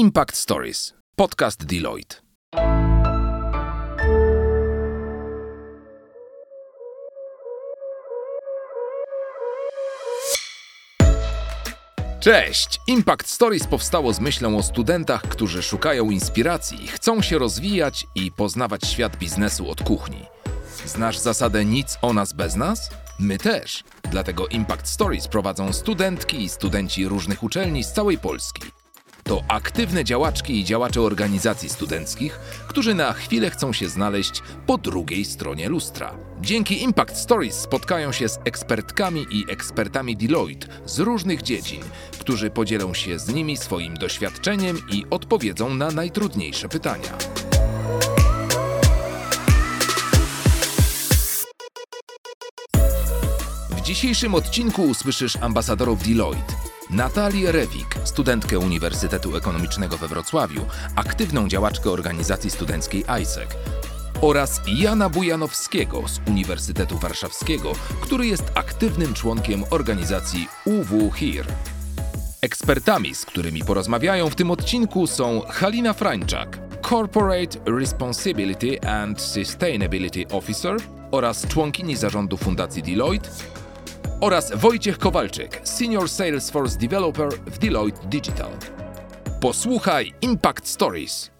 Impact Stories, podcast Deloitte. Cześć! Impact Stories powstało z myślą o studentach, którzy szukają inspiracji, chcą się rozwijać i poznawać świat biznesu od kuchni. Znasz zasadę nic o nas bez nas? My też. Dlatego Impact Stories prowadzą studentki i studenci różnych uczelni z całej Polski. To aktywne działaczki i działacze organizacji studenckich, którzy na chwilę chcą się znaleźć po drugiej stronie lustra. Dzięki Impact Stories spotkają się z ekspertkami i ekspertami Deloitte z różnych dziedzin, którzy podzielą się z nimi swoim doświadczeniem i odpowiedzą na najtrudniejsze pytania. W dzisiejszym odcinku usłyszysz ambasadorów Deloitte. Natalię Rewik, studentkę Uniwersytetu Ekonomicznego we Wrocławiu, aktywną działaczkę organizacji studenckiej ISEC oraz Jana Bujanowskiego z Uniwersytetu Warszawskiego, który jest aktywnym członkiem organizacji UW HERE. Ekspertami, z którymi porozmawiają w tym odcinku są Halina Frańczak, Corporate Responsibility and Sustainability Officer oraz członkini zarządu Fundacji Deloitte oraz Wojciech Kowalczyk, Senior Salesforce Developer w Deloitte Digital. Posłuchaj Impact Stories.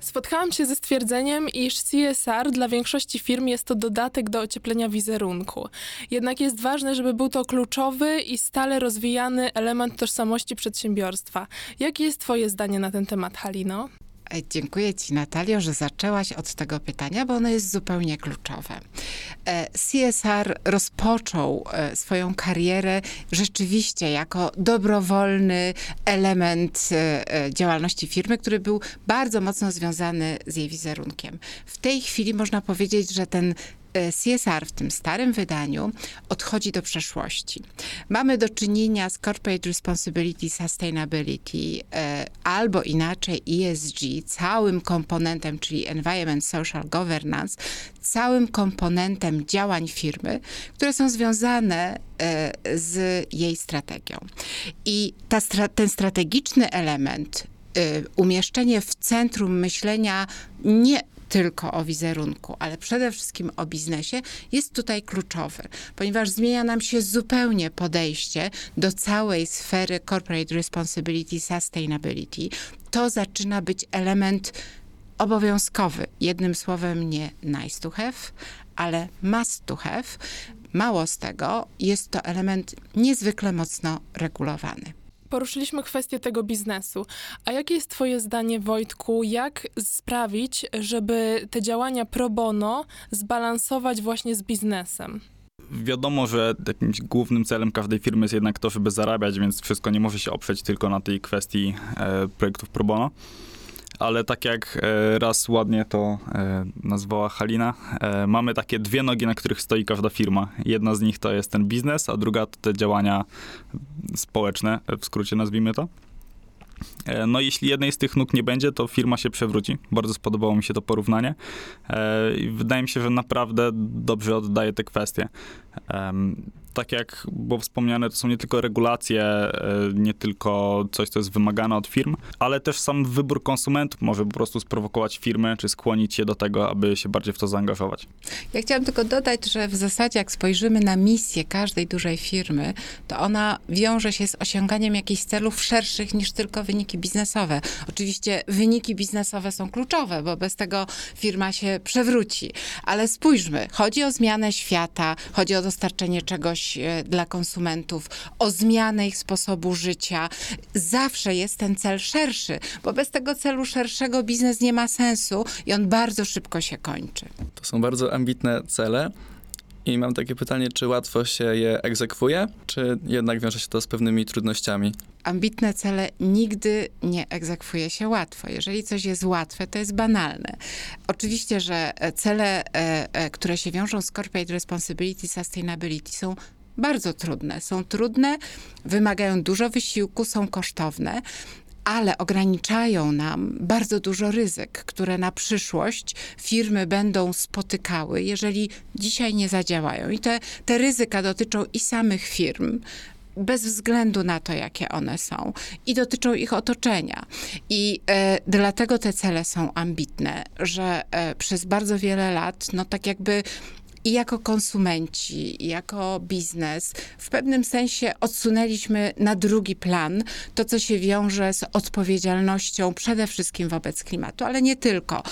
Spotkałam się ze stwierdzeniem, iż CSR dla większości firm jest to dodatek do ocieplenia wizerunku. Jednak jest ważne, żeby był to kluczowy i stale rozwijany element tożsamości przedsiębiorstwa. Jakie jest Twoje zdanie na ten temat, Halino? E, Dziękuję Ci, Natalio, że zaczęłaś od tego pytania, bo ono jest zupełnie kluczowe. E, CSR rozpoczął e, swoją karierę rzeczywiście jako dobrowolny element działalności firmy, który był bardzo mocno związany z jej wizerunkiem. W tej chwili można powiedzieć, że ten CSR w tym starym wydaniu odchodzi do przeszłości. Mamy do czynienia z Corporate Responsibility Sustainability albo inaczej ESG, całym komponentem, czyli Environment Social Governance, całym komponentem działań firmy, które są związane z jej strategią. I ta, ten strategiczny element, umieszczenie w centrum myślenia nie tylko o wizerunku, ale przede wszystkim o biznesie, jest tutaj kluczowy, ponieważ zmienia nam się zupełnie podejście do całej sfery corporate responsibility, sustainability. To zaczyna być element obowiązkowy. Jednym słowem nie nice to have, ale must to have. Mało z tego, jest to element niezwykle mocno regulowany. Poruszyliśmy kwestię tego biznesu. A jakie jest Twoje zdanie, Wojtku, jak sprawić, żeby te działania pro bono zbalansować właśnie z biznesem? Wiadomo, że jakimś głównym celem każdej firmy jest jednak to, żeby zarabiać, więc wszystko nie może się oprzeć tylko na tej kwestii e, projektów pro bono ale tak jak e, raz ładnie to e, nazwała Halina, e, mamy takie dwie nogi, na których stoi każda firma. Jedna z nich to jest ten biznes, a druga to te działania społeczne, w skrócie nazwijmy to. No jeśli jednej z tych nóg nie będzie, to firma się przewróci. Bardzo spodobało mi się to porównanie. Wydaje mi się, że naprawdę dobrze oddaje te kwestie tak jak było wspomniane, to są nie tylko regulacje, e, nie tylko coś, co jest wymagane od firm, ale też sam wybór konsumentów może po prostu sprowokować firmy, czy skłonić je do tego, aby się bardziej w to zaangażować. Ja chciałam tylko dodać, że w zasadzie jak spojrzymy na misję każdej dużej firmy, to ona wiąże się z osiąganiem jakichś celów szerszych niż tylko wyniki biznesowe. Oczywiście wyniki biznesowe są kluczowe, bo bez tego firma się przewróci. Ale spójrzmy, chodzi o zmianę świata, chodzi o dostarczenie czegoś E, dla konsumentów, o zmianę ich sposobu życia. Zawsze jest ten cel szerszy, bo bez tego celu szerszego biznes nie ma sensu i on bardzo szybko się kończy. To są bardzo ambitne cele. I mam takie pytanie, czy łatwo się je egzekwuje, czy jednak wiąże się to z pewnymi trudnościami? Ambitne cele nigdy nie egzekwuje się łatwo. Jeżeli coś jest łatwe, to jest banalne. Oczywiście, że cele, e, e, które się wiążą z Corporate Responsibility, Sustainability są bardzo trudne. Są trudne, wymagają dużo wysiłku, są kosztowne, ale ograniczają nam bardzo dużo ryzyk, które na przyszłość firmy będą spotykały, jeżeli dzisiaj nie zadziałają. I te, te ryzyka dotyczą i samych firm, bez względu na to, jakie one są i dotyczą ich otoczenia. I e, dlatego te cele są ambitne, że e, przez bardzo wiele lat, no tak jakby i jako konsumenci, i jako biznes, w pewnym sensie odsunęliśmy na drugi plan to, co się wiąże z odpowiedzialnością przede wszystkim wobec klimatu, ale nie tylko.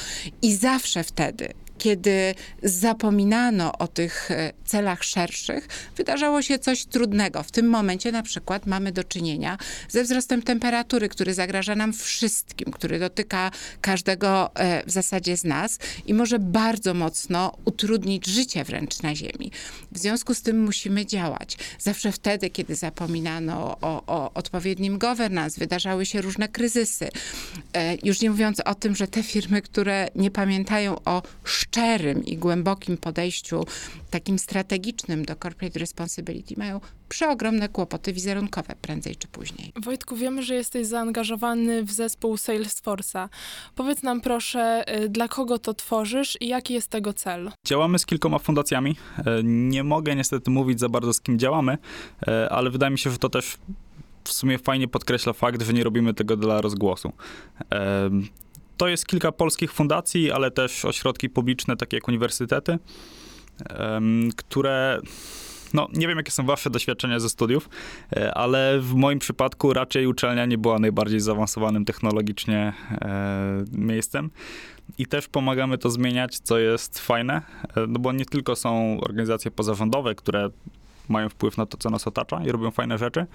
I zawsze wtedy, kiedy zapominano o tych e, celach szerszych, wydarzało się coś trudnego. W tym momencie na przykład mamy do czynienia ze wzrostem temperatury, który zagraża nam wszystkim, który dotyka każdego e, w zasadzie z nas i może bardzo mocno utrudnić życie wręcz na Ziemi. W związku z tym musimy działać. Zawsze wtedy, kiedy zapominano o, o odpowiednim governance, wydarzały się różne kryzysy. E, już nie mówiąc o tym, że te firmy, które nie pamiętają o szczerym i głębokim podejściu, takim strategicznym do corporate responsibility, mają przeogromne kłopoty wizerunkowe prędzej czy później. Wojtku, wiemy, że jesteś zaangażowany w zespół Salesforce'a. Powiedz nam proszę, y, dla kogo to tworzysz i jaki jest tego cel? Działamy z kilkoma fundacjami. E, Nie mogę niestety mówić za bardzo z kim działamy, e, ale wydaje mi się, że to też w sumie fajnie podkreśla fakt, że nie robimy tego dla rozgłosu. To jest kilka polskich fundacji, ale też ośrodki publiczne, takie jak uniwersytety, które no, nie wiem, jakie są wasze doświadczenia ze studiów, e, ale w moim przypadku raczej uczelnia nie była najbardziej zaawansowanym technologicznie e, miejscem. I też pomagamy to zmieniać, co jest fajne, e, no bo nie tylko są organizacje pozarządowe, które mają wpływ na to, co nas otacza i robią fajne rzeczy,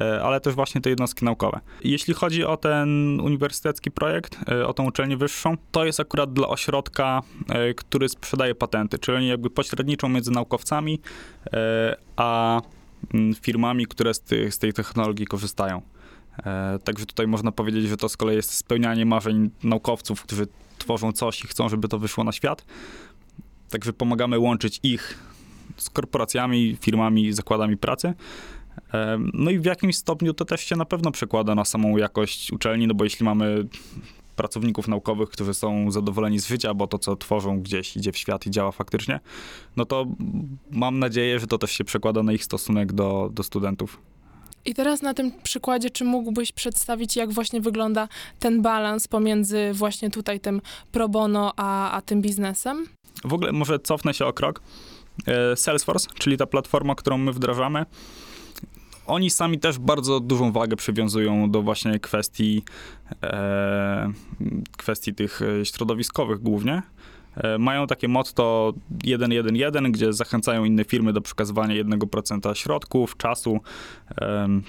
e, ale też właśnie te jednostki naukowe. Jeśli chodzi o ten uniwersytecki projekt, e, o tą uczelnię wyższą, to jest akurat dla ośrodka, e, który sprzedaje patenty, czyli jakby pośredniczą między naukowcami a mm, firmami, które z, tych, z tej technologii korzystają. Także tutaj można powiedzieć, że to z kolei jest spełnianie marzeń naukowców, którzy tworzą coś i chcą, żeby to wyszło na świat. Także pomagamy łączyć ich z korporacjami, firmami, zakładami pracy. No i w jakimś stopniu to też się na pewno przekłada na samą jakość uczelni, no bo jeśli mamy pracowników naukowych, którzy są zadowoleni z życia, bo to, co tworzą gdzieś idzie w świat i działa faktycznie, no to mam nadzieję, że to też się przekłada na ich stosunek do, do studentów. I teraz na tym przykładzie, czy mógłbyś przedstawić, jak właśnie wygląda ten balans pomiędzy właśnie tutaj tym pro bono, a, a tym biznesem? W ogóle może cofnę się o krok. E, Salesforce, czyli ta platforma, którą my wdrażamy, oni sami też bardzo dużą wagę przywiązują do właśnie kwestii, e, kwestii tych e, środowiskowych głównie. E, Mają takie motto 1.1.1, gdzie zachęcają inne firmy do przekazywania 1% środków, czasu em,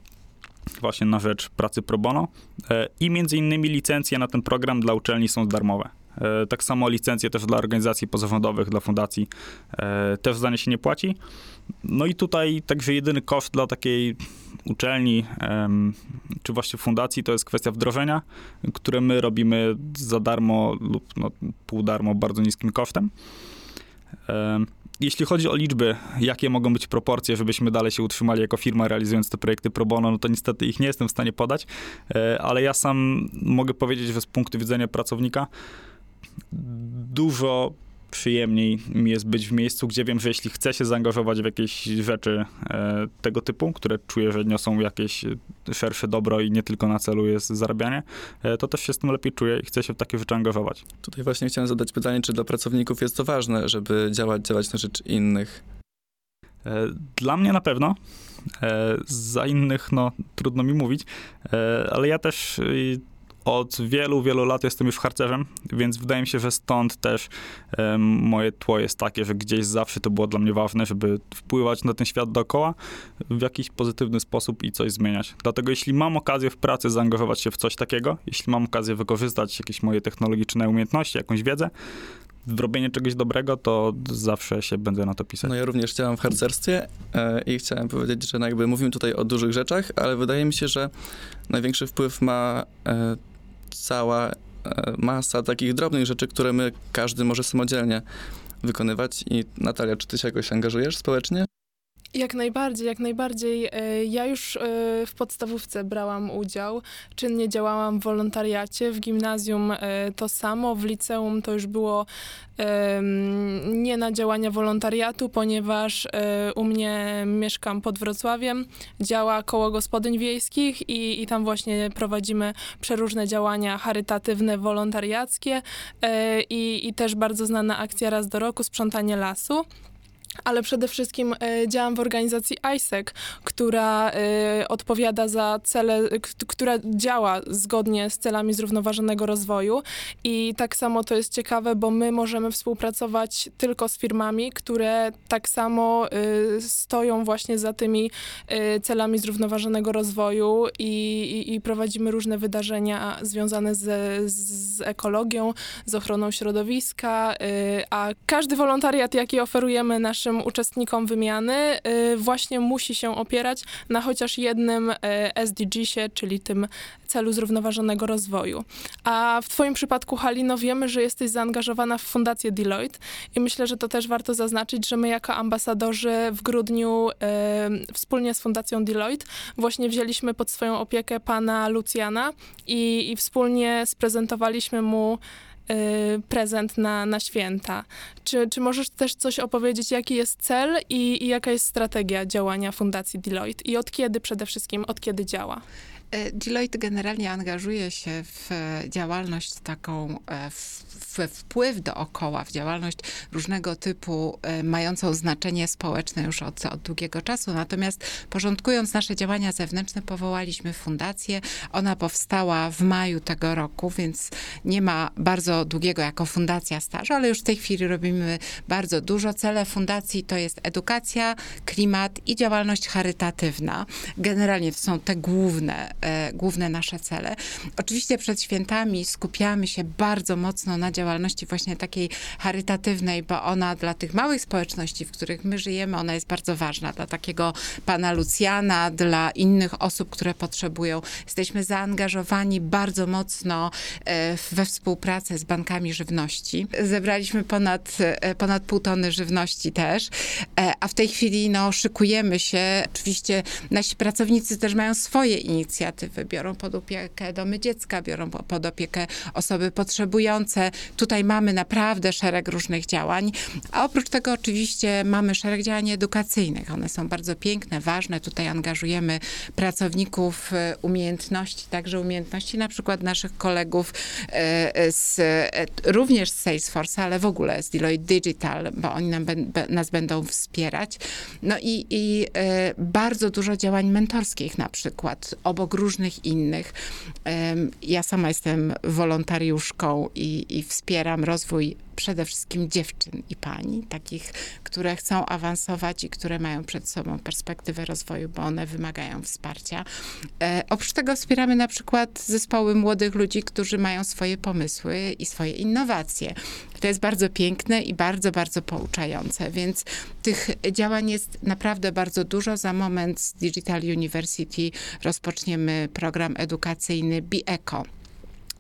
właśnie na rzecz pracy pro bono. E, I między innymi licencje na ten program dla uczelni są darmowe. E, Tak samo licencje też dla organizacji pozarządowych, dla fundacji e, też za nie się nie płaci. No i tutaj także jedyny koszt dla takiej uczelni czy właśnie fundacji to jest kwestia wdrożenia, które my robimy za darmo lub no, pół darmo, bardzo niskim kosztem. Em, Jeśli chodzi o liczby, jakie mogą być proporcje, żebyśmy dalej się utrzymali jako firma realizując te projekty pro bono, no to niestety ich nie jestem w stanie podać, e, ale ja sam mogę powiedzieć, że z punktu widzenia pracownika dużo przyjemniej mi jest być w miejscu, gdzie wiem, że jeśli chcę się zaangażować w jakieś rzeczy e, tego typu, które czuję, że niosą jakieś szersze dobro i nie tylko na celu jest zarabianie, e, to też się z tym lepiej czuję i chcę się w takie rzeczy angażować. Tutaj właśnie chciałem zadać pytanie, czy dla pracowników jest to ważne, żeby działać, działać na rzecz innych. E, Dla mnie na pewno. E, Za innych, no, trudno mi mówić, E, ale ja też od wielu, wielu lat jestem już harcerzem, więc wydaje mi się, że stąd też em, moje tło jest takie, że gdzieś zawsze to było dla mnie ważne, żeby wpływać na ten świat dookoła w jakiś pozytywny sposób i coś zmieniać. Dlatego jeśli mam okazję w pracy zaangażować się w coś takiego, jeśli mam okazję wykorzystać jakieś moje technologiczne umiejętności, jakąś wiedzę, w robienie czegoś dobrego, to zawsze się będę na to pisać. No ja również działam w harcerstwie e, i chciałem powiedzieć, że no jakby mówimy tutaj o dużych rzeczach, ale wydaje mi się, że największy wpływ ma e, cała e, masa takich drobnych rzeczy, które my, każdy może samodzielnie wykonywać. I Natalia, czy ty się jakoś angażujesz społecznie? Jak najbardziej, jak najbardziej. E, Ja już e, w podstawówce brałam udział, czynnie działałam w wolontariacie, w gimnazjum e, to samo, w liceum to już było nie na działania wolontariatu, ponieważ u mnie mieszkam pod Wrocławiem, działa koło gospodyń wiejskich i, i tam właśnie prowadzimy przeróżne działania charytatywne, wolontariackie i, i też bardzo znana akcja raz do roku, sprzątanie lasu. Ale przede wszystkim e, działam w organizacji ISEC, która e, odpowiada za cele, która działa zgodnie z celami zrównoważonego rozwoju. I tak samo to jest ciekawe, bo my możemy współpracować tylko z firmami, które tak samo e, stoją właśnie za tymi celami zrównoważonego rozwoju i, i, i prowadzimy różne wydarzenia związane z, z ekologią, z ochroną środowiska, a każdy wolontariat, jaki oferujemy naszym uczestnikom wymiany, y, właśnie musi się opierać na chociaż jednym y, SDG-sie, czyli tym celu zrównoważonego rozwoju. A w Twoim przypadku, Halino, wiemy, że jesteś zaangażowana w Fundację Deloitte i myślę, że to też warto zaznaczyć, że my jako ambasadorzy w grudniu y, wspólnie z Fundacją Deloitte właśnie wzięliśmy pod swoją opiekę pana Lucjana i, i wspólnie sprezentowaliśmy mu prezent na, na święta. Czy, czy możesz też coś opowiedzieć, jaki jest cel i, i jaka jest strategia działania Fundacji Deloitte i od kiedy przede wszystkim, od kiedy działa? E, Deloitte generalnie angażuje się w e, działalność taką, e, w, wpływ dookoła, w działalność różnego typu, mającą znaczenie społeczne już od, od długiego czasu. Natomiast porządkując nasze działania zewnętrzne, powołaliśmy fundację. Ona powstała w maju tego roku, więc nie ma bardzo długiego jako fundacja stażu, ale już w tej chwili robimy bardzo dużo. Cele fundacji to jest edukacja, klimat i działalność charytatywna. Generalnie to są te główne, główne nasze cele. Oczywiście przed świętami skupiamy się bardzo mocno na działalności właśnie takiej charytatywnej, bo ona dla tych małych społeczności, w których my żyjemy, ona jest bardzo ważna. Dla takiego pana Lucjana, dla innych osób, które potrzebują. Jesteśmy zaangażowani bardzo mocno e, we współpracę z bankami żywności. Zebraliśmy ponad, e, ponad pół tony żywności też, e, a w tej chwili no, szykujemy się. Oczywiście nasi pracownicy też mają swoje inicjatywy, biorą pod opiekę domy dziecka, biorą po- pod opiekę osoby potrzebujące. Tutaj mamy naprawdę szereg różnych działań, a oprócz tego oczywiście mamy szereg działań edukacyjnych. One są bardzo piękne, ważne. Tutaj angażujemy pracowników e, umiejętności, także umiejętności na przykład naszych kolegów e, z, e, również z Salesforce, ale w ogóle z Deloitte Digital, bo oni nam, nas będą wspierać. No i, i bardzo dużo działań mentorskich na przykład, obok różnych innych. Ja sama jestem wolontariuszką i, i wspieram rozwój przede wszystkim dziewczyn i pań, takich, które chcą awansować i które mają przed sobą perspektywę rozwoju, bo one wymagają wsparcia. E, oprócz tego wspieramy na przykład zespoły młodych ludzi, którzy mają swoje pomysły i swoje innowacje. To jest bardzo piękne i bardzo, bardzo pouczające, więc tych działań jest naprawdę bardzo dużo. Za moment z Digital University rozpoczniemy program edukacyjny BiEco.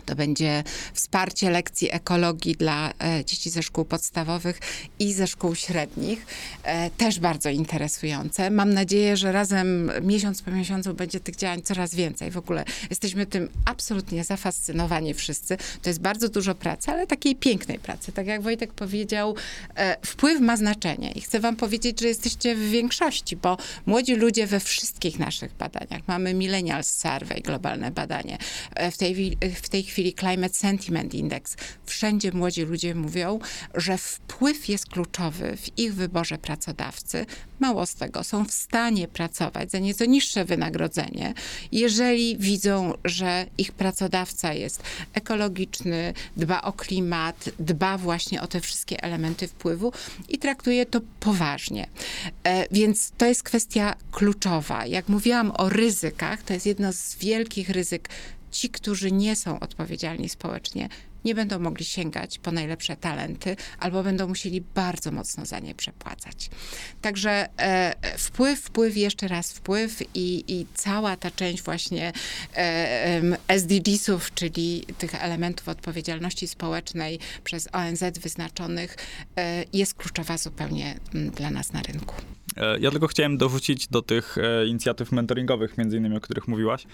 To będzie wsparcie lekcji ekologii dla e, dzieci ze szkół podstawowych i ze szkół średnich. E, też bardzo interesujące. Mam nadzieję, że razem miesiąc po miesiącu będzie tych działań coraz więcej. W ogóle jesteśmy tym absolutnie zafascynowani wszyscy. To jest bardzo dużo pracy, ale takiej pięknej pracy. Tak jak Wojtek powiedział, e, wpływ ma znaczenie i chcę wam powiedzieć, że jesteście w większości, bo młodzi ludzie we wszystkich naszych badaniach, mamy Millennials Survey, globalne badanie, w tej, w tej chwili Climate Sentiment Index. Wszędzie młodzi ludzie mówią, że wpływ jest kluczowy w ich wyborze pracodawcy. Mało z tego, są w stanie pracować za nieco niższe wynagrodzenie, jeżeli widzą, że ich pracodawca jest ekologiczny, dba o klimat, dba właśnie o te wszystkie elementy wpływu i traktuje to poważnie. E, Więc to jest kwestia kluczowa. Jak mówiłam o ryzykach, to jest jedno z wielkich ryzyk. Ci, którzy nie są odpowiedzialni społecznie, nie będą mogli sięgać po najlepsze talenty, albo będą musieli bardzo mocno za nie przepłacać. Także e, wpływ, wpływ, jeszcze raz wpływ i, i cała ta część właśnie e, SDGs-ów, czyli tych elementów odpowiedzialności społecznej przez ONZ wyznaczonych, e, jest kluczowa zupełnie dla nas na rynku. E, Ja tylko chciałem dorzucić do tych e, inicjatyw mentoringowych, między innymi, o których mówiłaś,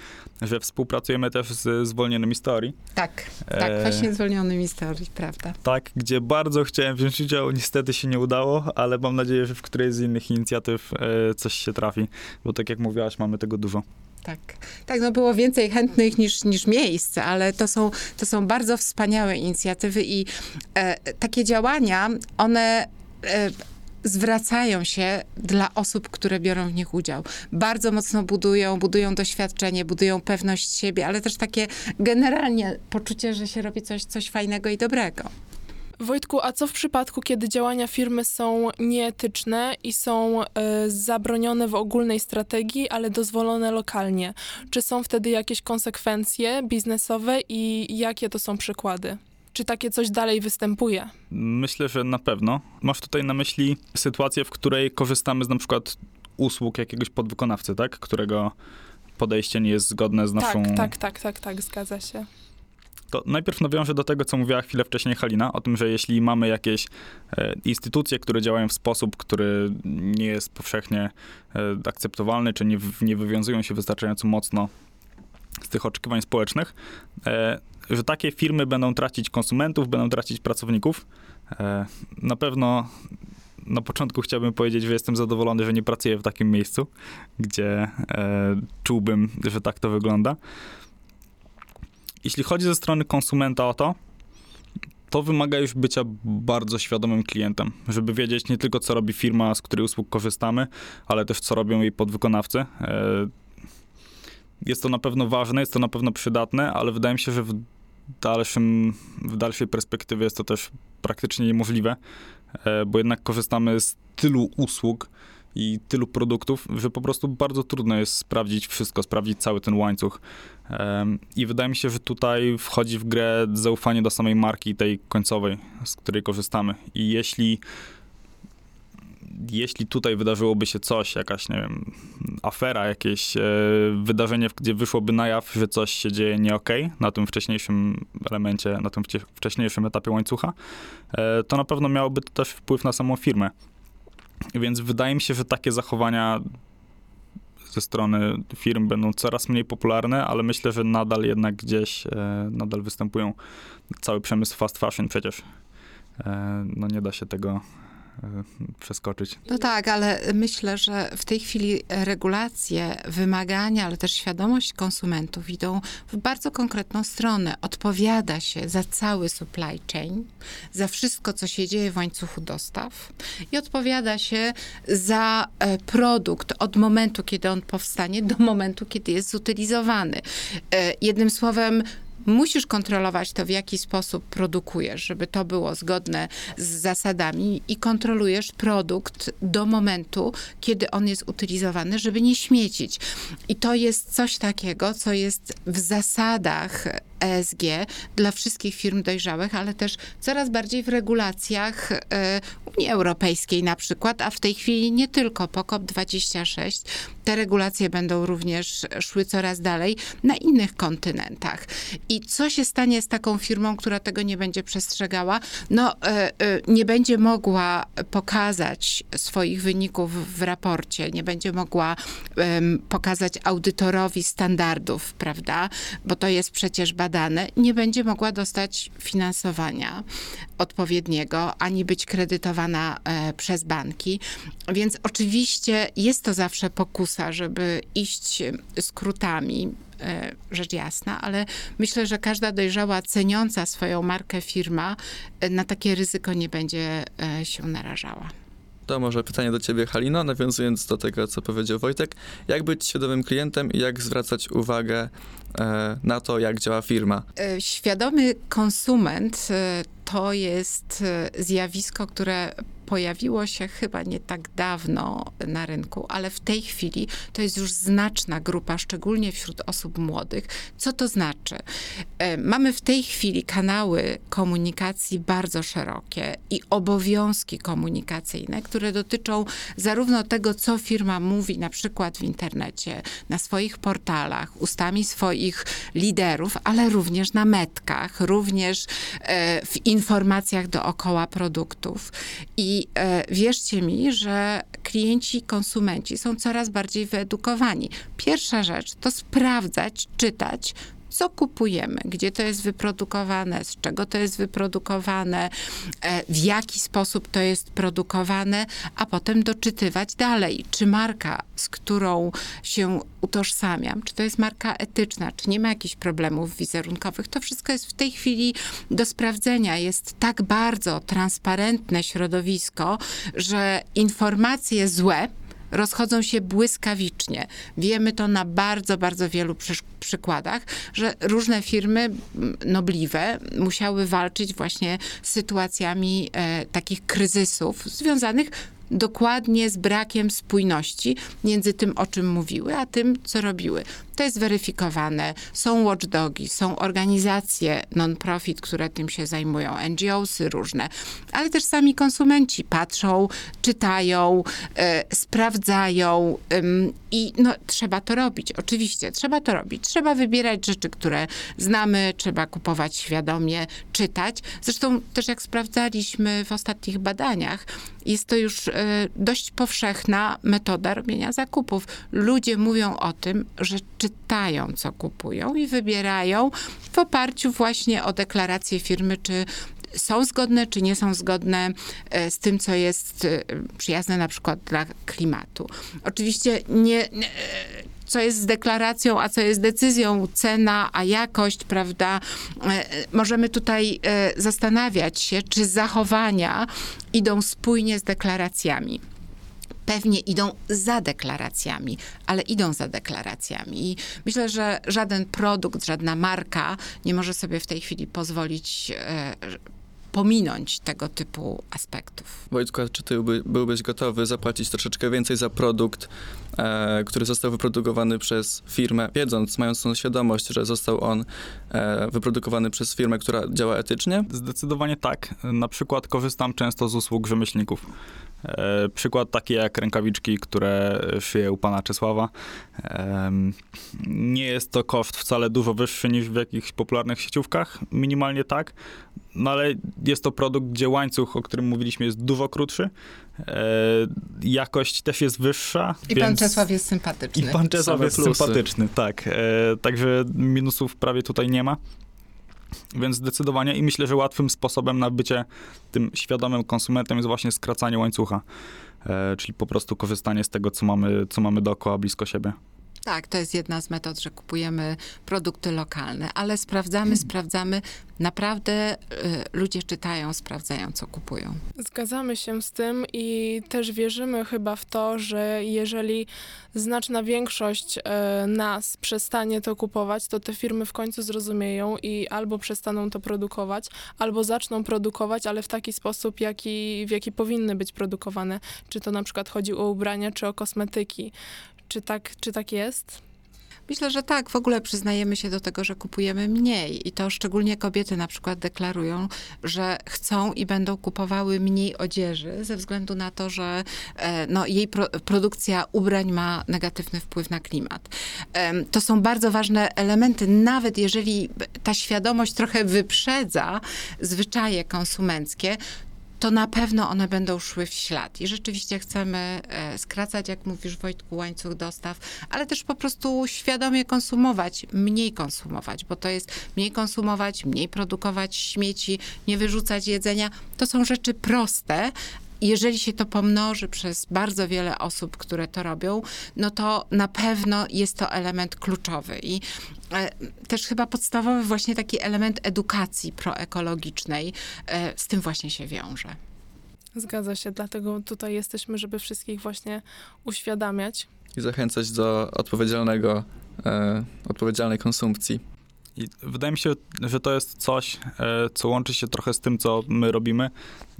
że współpracujemy też z zwolnionymi story. Tak, tak, E, właśnie zwolnionymi historii, prawda? Tak, gdzie bardzo chciałem wziąć udział, niestety się nie udało, ale mam nadzieję, że w którejś z innych inicjatyw e, coś się trafi, bo tak jak mówiłaś, mamy tego dużo. Tak, tak, no było więcej chętnych niż, niż miejsc, ale to są, to są bardzo wspaniałe inicjatywy i e, takie działania, one e, zwracają się dla osób, które biorą w nich udział. Bardzo mocno budują, budują doświadczenie, budują pewność siebie, ale też takie generalnie poczucie, że się robi coś, coś fajnego i dobrego. Wojtku, a co w przypadku, kiedy działania firmy są nieetyczne i są e, zabronione w ogólnej strategii, ale dozwolone lokalnie? Czy są wtedy jakieś konsekwencje biznesowe i jakie to są przykłady? Czy takie coś dalej występuje? Myślę, że na pewno. Masz tutaj na myśli sytuację, w której korzystamy z na przykład usług jakiegoś podwykonawcy, tak? Którego podejście nie jest zgodne z naszą... Tak, tak, tak, tak, tak, zgadza się. To najpierw nawiążę do tego, co mówiła chwilę wcześniej Halina, o tym, że jeśli mamy jakieś e, instytucje, które działają w sposób, który nie jest powszechnie e, akceptowalny, czy nie, nie wywiązują się wystarczająco mocno z tych oczekiwań społecznych, e, że takie firmy będą tracić konsumentów, będą tracić pracowników. E, na pewno na początku chciałbym powiedzieć, że jestem zadowolony, że nie pracuję w takim miejscu, gdzie e, czułbym, że tak to wygląda. Jeśli chodzi ze strony konsumenta o to, to wymaga już bycia bardzo świadomym klientem, żeby wiedzieć nie tylko, co robi firma, z której usług korzystamy, ale też, co robią jej podwykonawcy. E, Jest to na pewno ważne, jest to na pewno przydatne, ale wydaje mi się, że w, dalszym, w dalszej perspektywie jest to też praktycznie niemożliwe, e, bo jednak korzystamy z tylu usług i tylu produktów, że po prostu bardzo trudno jest sprawdzić wszystko, sprawdzić cały ten łańcuch. I wydaje mi się, że tutaj wchodzi w grę zaufanie do samej marki, tej końcowej, z której korzystamy. I jeśli, jeśli tutaj wydarzyłoby się coś, jakaś, nie wiem, afera, jakieś e, wydarzenie, gdzie wyszłoby na jaw, że coś się dzieje nie okej na tym wcześniejszym elemencie, na tym wcześniejszym etapie łańcucha, e, to na pewno miałoby to też wpływ na samą firmę. Więc wydaje mi się, że takie zachowania ze strony firm będą coraz mniej popularne, ale myślę, że nadal jednak gdzieś e, nadal występują. Cały przemysł fast fashion przecież. E, no nie da się tego przeskoczyć. No tak, ale myślę, że w tej chwili regulacje, wymagania, ale też świadomość konsumentów idą w bardzo konkretną stronę. Odpowiada się za cały supply chain, za wszystko, co się dzieje w łańcuchu dostaw i odpowiada się za e, produkt od momentu, kiedy on powstanie, do momentu, kiedy jest zutylizowany. E, Jednym słowem, musisz kontrolować to, w jaki sposób produkujesz, żeby to było zgodne z zasadami i kontrolujesz produkt do momentu, kiedy on jest utylizowany, żeby nie śmiecić. I to jest coś takiego, co jest w zasadach ESG dla wszystkich firm dojrzałych, ale też coraz bardziej w regulacjach e, Unii Europejskiej na przykład, a w tej chwili nie tylko po COP26. Te regulacje będą również szły coraz dalej na innych kontynentach. I co się stanie z taką firmą, która tego nie będzie przestrzegała? No, e, e, nie będzie mogła pokazać swoich wyników w raporcie, nie będzie mogła pokazać audytorowi standardów, prawda? Bo to jest przecież badane, nie będzie mogła dostać finansowania odpowiedniego, ani być kredytowana e, przez banki. Więc oczywiście jest to zawsze pokusa, żeby iść skrótami, e, rzecz jasna, ale myślę, że każda dojrzała, ceniąca swoją markę firma e, na takie ryzyko nie będzie się narażała. To może pytanie do ciebie, Halino, nawiązując do tego, co powiedział Wojtek. Jak być świadomym klientem i jak zwracać uwagę e, na to, jak działa firma? E, Świadomy konsument e, to jest e, zjawisko, które pojawiło się chyba nie tak dawno na rynku, ale w tej chwili to jest już znaczna grupa, szczególnie wśród osób młodych. Co to znaczy? E, Mamy w tej chwili kanały komunikacji bardzo szerokie i obowiązki komunikacyjne, które dotyczą zarówno tego, co firma mówi na przykład w internecie, na swoich portalach, ustami swoich liderów, ale również na metkach, również e, w informacjach dookoła produktów. I I e, wierzcie mi, że klienci, konsumenci są coraz bardziej wyedukowani. Pierwsza rzecz to sprawdzać, czytać, co kupujemy, gdzie to jest wyprodukowane, z czego to jest wyprodukowane, e, w jaki sposób to jest produkowane, a potem doczytywać dalej, czy marka, z którą się utożsamiam, czy to jest marka etyczna, czy nie ma jakichś problemów wizerunkowych. To wszystko jest w tej chwili do sprawdzenia. Jest tak bardzo transparentne środowisko, że informacje złe, rozchodzą się błyskawicznie. Wiemy to na bardzo, bardzo wielu przy, przykładach, że różne firmy nobliwe musiały walczyć właśnie z sytuacjami e, takich kryzysów związanych dokładnie z brakiem spójności między tym, o czym mówiły, a tym, co robiły. To jest weryfikowane. Są watchdogi, są organizacje non-profit, które tym się zajmują, NGOsy różne, ale też sami konsumenci patrzą, czytają, e, sprawdzają i no, trzeba to robić. Oczywiście, trzeba to robić. Trzeba wybierać rzeczy, które znamy, trzeba kupować świadomie, czytać. Zresztą też jak sprawdzaliśmy w ostatnich badaniach, jest to już e, dość powszechna metoda robienia zakupów. Ludzie mówią o tym, że czytają, co kupują i wybierają w oparciu właśnie o deklarację firmy, czy są zgodne, czy nie są zgodne e, z tym, co jest e, przyjazne na przykład dla klimatu. Oczywiście nie co jest z deklaracją, a co jest decyzją, cena, a jakość, prawda? Możemy tutaj zastanawiać się, czy zachowania idą spójnie z deklaracjami pewnie idą za deklaracjami, ale idą za deklaracjami. I myślę, że żaden produkt, żadna marka nie może sobie w tej chwili pozwolić e, pominąć tego typu aspektów. Wojtku, czy ty by, byłbyś gotowy zapłacić troszeczkę więcej za produkt, e, który został wyprodukowany przez firmę, wiedząc, mając tą świadomość, że został on e, wyprodukowany przez firmę, która działa etycznie? Zdecydowanie tak. Na przykład korzystam często z usług rzemieślników. E, przykład taki jak rękawiczki, które szyje u pana Czesława. E, nie jest to koszt wcale dużo wyższy niż w jakichś popularnych sieciówkach, minimalnie tak, no ale jest to produkt, gdzie łańcuch, o którym mówiliśmy, jest dużo krótszy. E, jakość też jest wyższa. I więc... pan Czesław jest sympatyczny. I pan Czesław Same jest plusy. sympatyczny, tak. także minusów prawie tutaj nie ma. Więc zdecydowanie i myślę, że łatwym sposobem na bycie tym świadomym konsumentem jest właśnie skracanie łańcucha, e, czyli po prostu korzystanie z tego, co mamy, co mamy dookoła, blisko siebie. Tak, to jest jedna z metod, że kupujemy produkty lokalne, ale sprawdzamy, hmm. sprawdzamy. Naprawdę y, ludzie czytają, sprawdzają, co kupują. Zgadzamy się z tym i też wierzymy chyba w to, że jeżeli znaczna większość y, nas przestanie to kupować, to te firmy w końcu zrozumieją i albo przestaną to produkować, albo zaczną produkować, ale w taki sposób, jaki, w jaki powinny być produkowane. Czy to na przykład chodzi o ubrania, czy o kosmetyki czy tak, czy tak jest? Myślę, że tak. W ogóle przyznajemy się do tego, że kupujemy mniej. I to szczególnie kobiety na przykład deklarują, że chcą i będą kupowały mniej odzieży ze względu na to, że e, no, jej pro, produkcja ubrań ma negatywny wpływ na klimat. To są bardzo ważne elementy, nawet jeżeli ta świadomość trochę wyprzedza zwyczaje konsumenckie, to na pewno one będą szły w ślad. I rzeczywiście chcemy e, skracać, jak mówisz Wojtku, łańcuch dostaw, ale też po prostu świadomie konsumować, mniej konsumować, bo to jest mniej konsumować, mniej produkować śmieci, nie wyrzucać jedzenia. To są rzeczy proste, jeżeli się to pomnoży przez bardzo wiele osób, które to robią, no to na pewno jest to element kluczowy. I e, też chyba podstawowy właśnie taki element edukacji proekologicznej e, z tym właśnie się wiąże. Zgadza się, dlatego tutaj jesteśmy, żeby wszystkich właśnie uświadamiać. I zachęcać do odpowiedzialnego, e, odpowiedzialnej konsumpcji. I wydaje mi się, że to jest coś, e, co łączy się trochę z tym, co my robimy,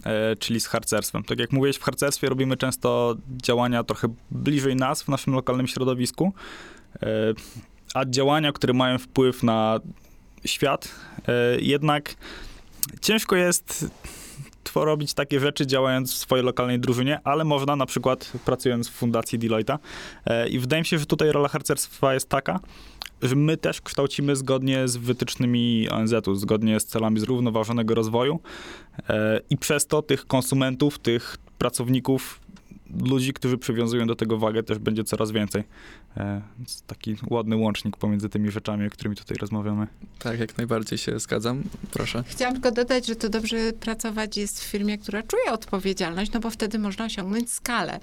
e, czyli z harcerstwem. Tak jak mówiłeś, w harcerstwie robimy często działania trochę bliżej nas, w naszym lokalnym środowisku, e, a działania, które mają wpływ na świat, jednak ciężko jest łatwo robić takie rzeczy działając w swojej lokalnej drużynie, ale można na przykład pracując w fundacji Deloitte'a. E, I wydaje mi się, że tutaj rola harcerstwa jest taka, że my też kształcimy zgodnie z wytycznymi ONZ-u, zgodnie z celami zrównoważonego rozwoju e, i przez to tych konsumentów, tych pracowników, ludzi, którzy przywiązują do tego wagę, też będzie coraz więcej. E, taki ładny łącznik pomiędzy tymi rzeczami, o którymi tutaj rozmawiamy. Tak, jak najbardziej się zgadzam. Proszę. Chciałam tylko dodać, że to dobrze pracować jest w firmie, która czuje odpowiedzialność, no bo wtedy można osiągnąć skalę,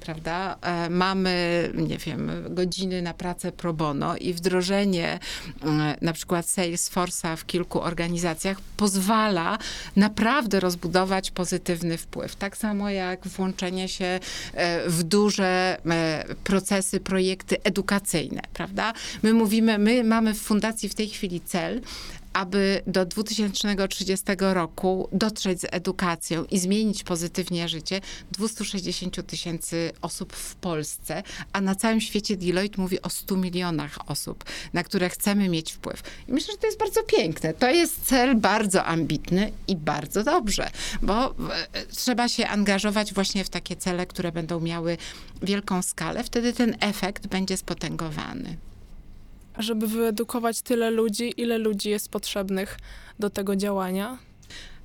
prawda? E, Mamy, nie wiem, godziny na pracę pro bono i wdrożenie e, na przykład Salesforce'a w kilku organizacjach pozwala naprawdę rozbudować pozytywny wpływ. Tak samo jak włączenie się w duże e, procesy, projekty edukacyjne, prawda? My mówimy, my mamy w fundacji w tej chwili cel, aby do 2030 roku dotrzeć z edukacją i zmienić pozytywnie życie 260 tysięcy osób w Polsce, a na całym świecie Deloitte mówi o 100 milionach osób, na które chcemy mieć wpływ. I myślę, że to jest bardzo piękne. To jest cel bardzo ambitny i bardzo dobrze, bo e, trzeba się angażować właśnie w takie cele, które będą miały wielką skalę. Wtedy ten efekt będzie spotęgowany. Żeby wyedukować tyle ludzi, ile ludzi jest potrzebnych do tego działania?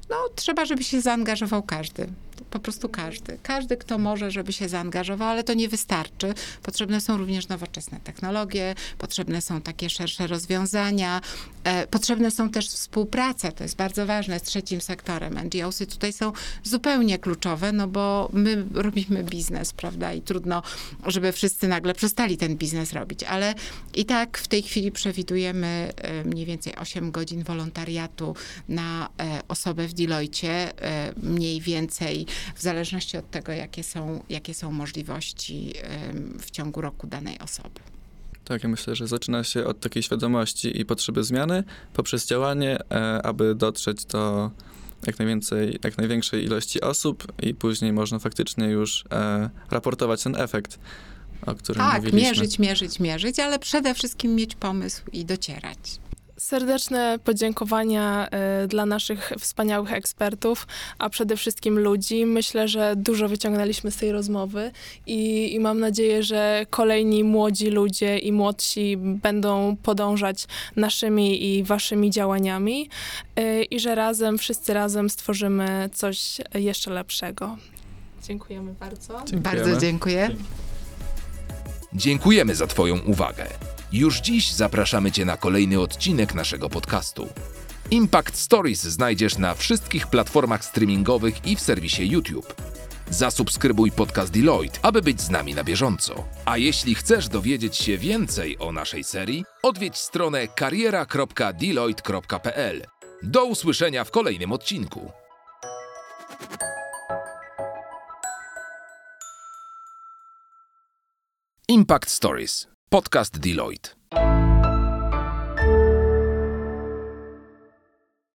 No, trzeba, żeby się zaangażował każdy. Po prostu każdy. Każdy, kto może, żeby się zaangażował, ale to nie wystarczy. Potrzebne są również nowoczesne technologie, potrzebne są takie szersze rozwiązania, e, potrzebne są też współpraca, to jest bardzo ważne, z trzecim sektorem. NGOsy tutaj są zupełnie kluczowe, no bo my robimy biznes, prawda, i trudno, żeby wszyscy nagle przestali ten biznes robić, ale i tak w tej chwili przewidujemy e, mniej więcej 8 godzin wolontariatu na e, osobę w Deloitte, e, mniej więcej w zależności od tego, jakie są, jakie są możliwości w ciągu roku danej osoby. Tak, ja myślę, że zaczyna się od takiej świadomości i potrzeby zmiany poprzez działanie, e, aby dotrzeć do jak najwięcej, jak największej ilości osób i później można faktycznie już e, raportować ten efekt, o którym Tak, mówiliśmy. mierzyć, mierzyć, mierzyć, ale przede wszystkim mieć pomysł i docierać. Serdeczne podziękowania e, dla naszych wspaniałych ekspertów, a przede wszystkim ludzi. Myślę, że dużo wyciągnęliśmy z tej rozmowy i, i mam nadzieję, że kolejni młodzi ludzie i młodsi będą podążać naszymi i waszymi działaniami e, i że razem, wszyscy razem stworzymy coś jeszcze lepszego. Dziękujemy bardzo. Dziękujemy. Bardzo dziękuję. Dziękujemy za Twoją uwagę. Już dziś zapraszamy Cię na kolejny odcinek naszego podcastu. Impact Stories znajdziesz na wszystkich platformach streamingowych i w serwisie YouTube. Zasubskrybuj podcast Deloitte, aby być z nami na bieżąco. A jeśli chcesz dowiedzieć się więcej o naszej serii, odwiedź stronę kariera.deloitte.pl. Do usłyszenia w kolejnym odcinku. Impact Stories. Podcast Deloitte.